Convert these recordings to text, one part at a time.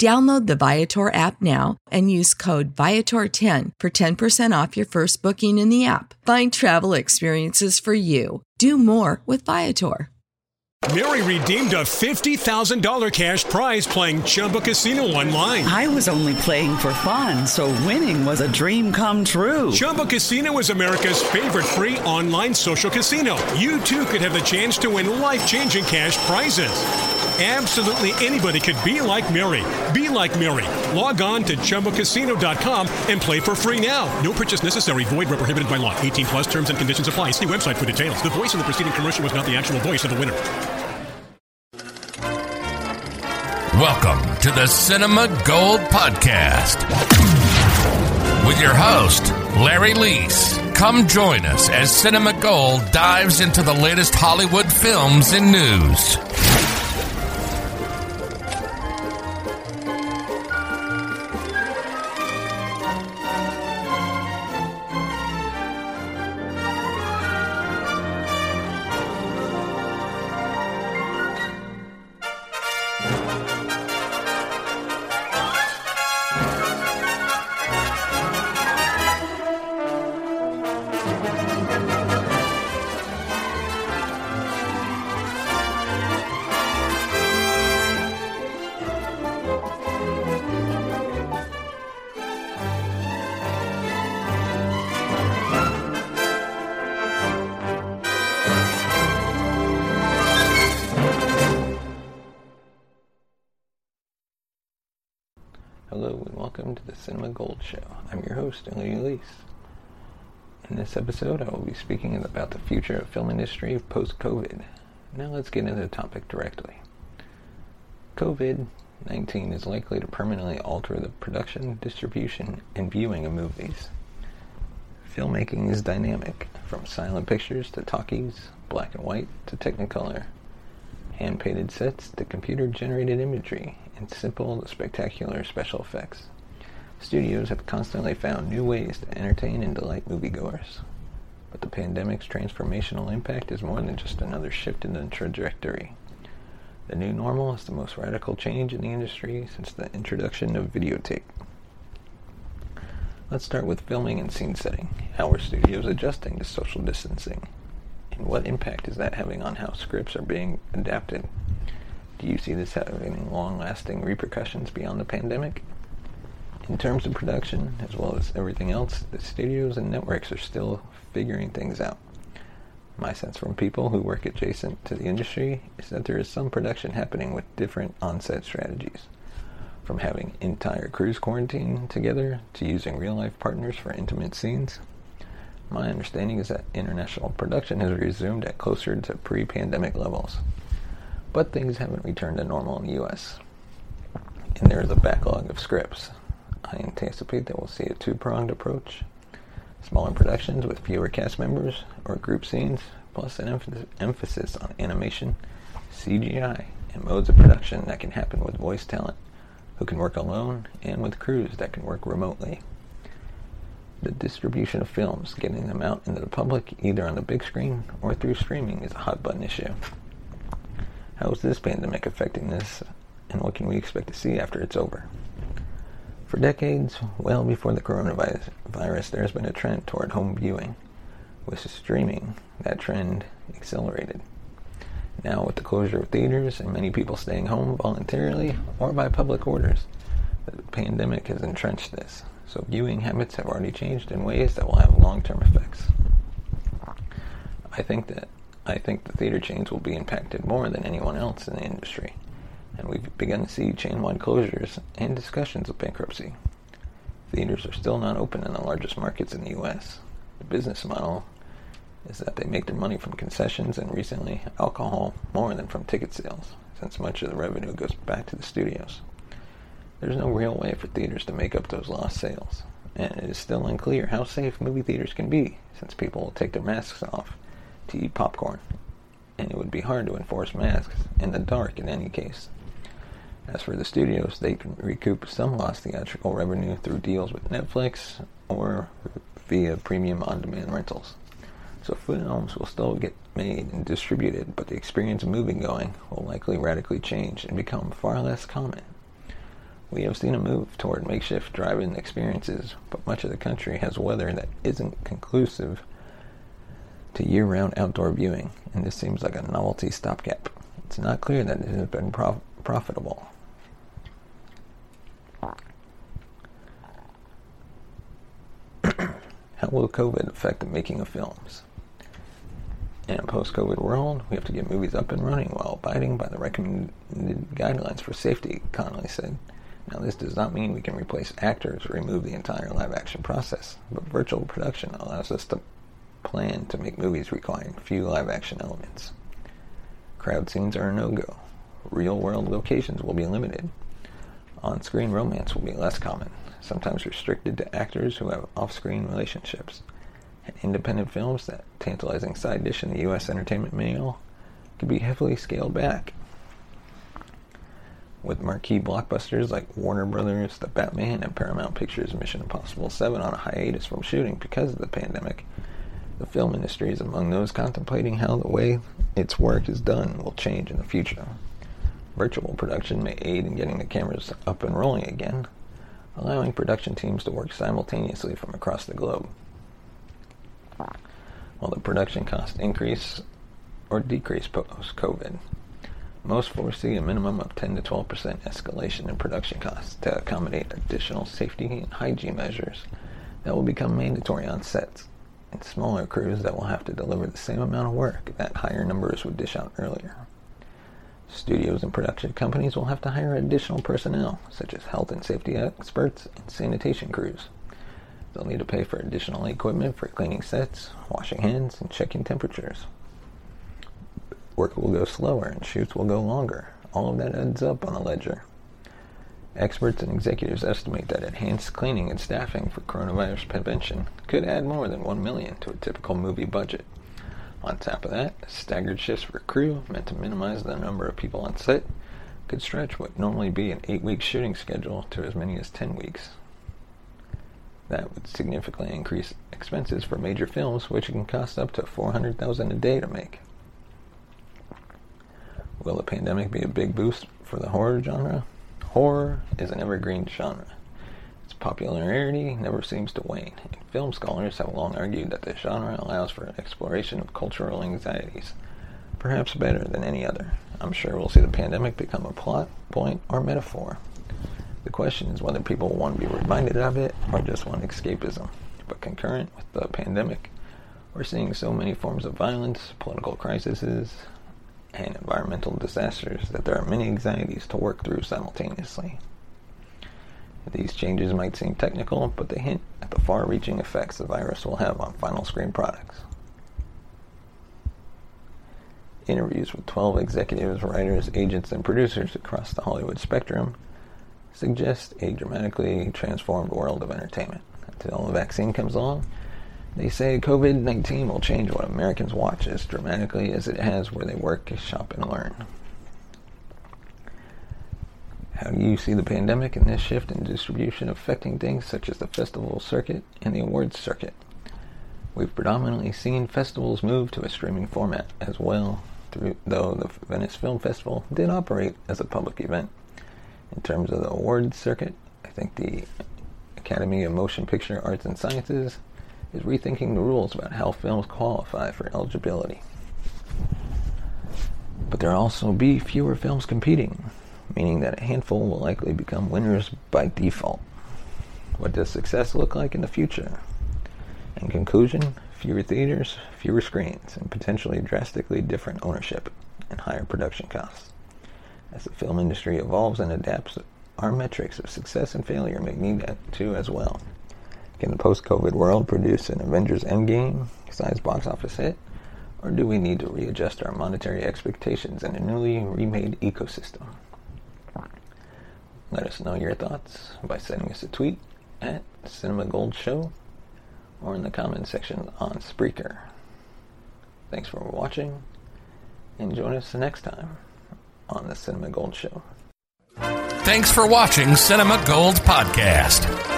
Download the Viator app now and use code Viator10 for 10% off your first booking in the app. Find travel experiences for you. Do more with Viator. Mary redeemed a $50,000 cash prize playing Chumba Casino online. I was only playing for fun, so winning was a dream come true. Chumba Casino is America's favorite free online social casino. You too could have the chance to win life changing cash prizes. Absolutely anybody could be like Mary. Be like Mary. Log on to ChumbaCasino.com and play for free now. No purchase necessary. Void where prohibited by law. 18 plus terms and conditions apply. See website for details. The voice in the preceding commercial was not the actual voice of the winner. Welcome to the Cinema Gold Podcast with your host, Larry Leese. Come join us as Cinema Gold dives into the latest Hollywood films and news. The Gold Show. I'm your host, Larry Leese. In this episode, I will be speaking about the future of film industry post-COVID. Now let's get into the topic directly. COVID-19 is likely to permanently alter the production, distribution, and viewing of movies. Filmmaking is dynamic, from silent pictures to talkies, black and white to technicolor, hand-painted sets to computer-generated imagery, and simple to spectacular special effects. Studios have constantly found new ways to entertain and delight moviegoers. But the pandemic's transformational impact is more than just another shift in the trajectory. The new normal is the most radical change in the industry since the introduction of videotape. Let's start with filming and scene setting. How are studios adjusting to social distancing? And what impact is that having on how scripts are being adapted? Do you see this having long lasting repercussions beyond the pandemic? In terms of production, as well as everything else, the studios and networks are still figuring things out. My sense from people who work adjacent to the industry is that there is some production happening with different on-set strategies. From having entire crews quarantine together to using real life partners for intimate scenes. My understanding is that international production has resumed at closer to pre pandemic levels. But things haven't returned to normal in the US. And there is a backlog of scripts. I anticipate that we'll see a two pronged approach smaller productions with fewer cast members or group scenes, plus an emph- emphasis on animation, CGI, and modes of production that can happen with voice talent who can work alone and with crews that can work remotely. The distribution of films, getting them out into the public either on the big screen or through streaming, is a hot button issue. How is this pandemic affecting this and what can we expect to see after it's over? For decades, well before the coronavirus, there has been a trend toward home viewing. With streaming, that trend accelerated. Now, with the closure of theaters and many people staying home voluntarily or by public orders, the pandemic has entrenched this. So, viewing habits have already changed in ways that will have long-term effects. I think that I think the theater chains will be impacted more than anyone else in the industry, and we've begun to see chain-wide closures and discussions of bankruptcy. Theaters are still not open in the largest markets in the U.S. The business model is that they make their money from concessions and recently alcohol more than from ticket sales, since much of the revenue goes back to the studios. There's no real way for theaters to make up those lost sales, and it is still unclear how safe movie theaters can be, since people will take their masks off to eat popcorn, and it would be hard to enforce masks in the dark in any case. As for the studios, they can recoup some lost theatrical revenue through deals with Netflix or via premium on demand rentals. So films will still get made and distributed, but the experience of movie going will likely radically change and become far less common. We have seen a move toward makeshift drive-in experiences, but much of the country has weather that isn't conclusive to year-round outdoor viewing, and this seems like a novelty stopgap. It's not clear that it has been prof- profitable. How will COVID affect the making of films? In a post-COVID world, we have to get movies up and running while abiding by the recommended guidelines for safety, Connolly said. Now, this does not mean we can replace actors or remove the entire live-action process, but virtual production allows us to plan to make movies requiring few live-action elements. Crowd scenes are a no-go. Real-world locations will be limited. On-screen romance will be less common, sometimes restricted to actors who have off-screen relationships and independent films, that tantalizing side dish in the U.S. entertainment mail, could be heavily scaled back. With marquee blockbusters like Warner Brothers, The Batman, and Paramount Pictures' Mission Impossible 7 on a hiatus from shooting because of the pandemic, the film industry is among those contemplating how the way its work is done will change in the future. Virtual production may aid in getting the cameras up and rolling again, allowing production teams to work simultaneously from across the globe. Will the production cost increase or decrease post COVID? Most foresee a minimum of 10 to 12 percent escalation in production costs to accommodate additional safety and hygiene measures that will become mandatory on sets, and smaller crews that will have to deliver the same amount of work that higher numbers would dish out earlier. Studios and production companies will have to hire additional personnel, such as health and safety experts and sanitation crews. They'll need to pay for additional equipment for cleaning sets, washing hands, and checking temperatures. Work will go slower and shoots will go longer. All of that adds up on the ledger. Experts and executives estimate that enhanced cleaning and staffing for coronavirus prevention could add more than 1 million to a typical movie budget. On top of that, staggered shifts for crew meant to minimize the number of people on set could stretch what normally be an 8-week shooting schedule to as many as 10 weeks that would significantly increase expenses for major films, which can cost up to 400000 a day to make. Will the pandemic be a big boost for the horror genre? Horror is an evergreen genre. Popularity never seems to wane, and film scholars have long argued that the genre allows for an exploration of cultural anxieties, perhaps better than any other. I'm sure we'll see the pandemic become a plot point or metaphor the question is whether people want to be reminded of it or just want escapism. But concurrent with the pandemic, we're seeing so many forms of violence, political crises, and environmental disasters that there are many anxieties to work through simultaneously. These changes might seem technical, but they hint at the far reaching effects the virus will have on final screen products. Interviews with 12 executives, writers, agents, and producers across the Hollywood spectrum suggest a dramatically transformed world of entertainment. Until a vaccine comes along, they say COVID 19 will change what Americans watch as dramatically as it has where they work, shop, and learn. How do you see the pandemic and this shift in distribution affecting things such as the festival circuit and the awards circuit? We've predominantly seen festivals move to a streaming format as well, through, though the Venice Film Festival did operate as a public event In terms of the awards circuit, I think the Academy of Motion Picture Arts and Sciences is rethinking the rules about how films qualify for eligibility. But there'll also be fewer films competing, meaning that a handful will likely become winners by default. What does success look like in the future? In conclusion, fewer theaters, fewer screens, and potentially drastically different ownership and higher production costs. As the film industry evolves and adapts, our metrics of success and failure may need to as well. Can the post-COVID world produce an Avengers Endgame size box office hit? Or do we need to readjust our monetary expectations in a newly remade ecosystem? Let us know your thoughts by sending us a tweet at Cinema Gold Show or in the comments section on Spreaker. Thanks for watching and join us next time on the Cinema Gold Show. Thanks for watching Cinema Gold Podcast.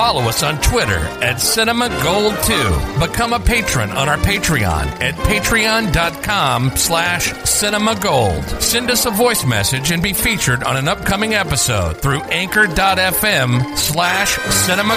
Follow us on Twitter at Cinema Gold 2. Become a patron on our Patreon at patreon.com slash cinema gold. Send us a voice message and be featured on an upcoming episode through anchor.fm slash cinema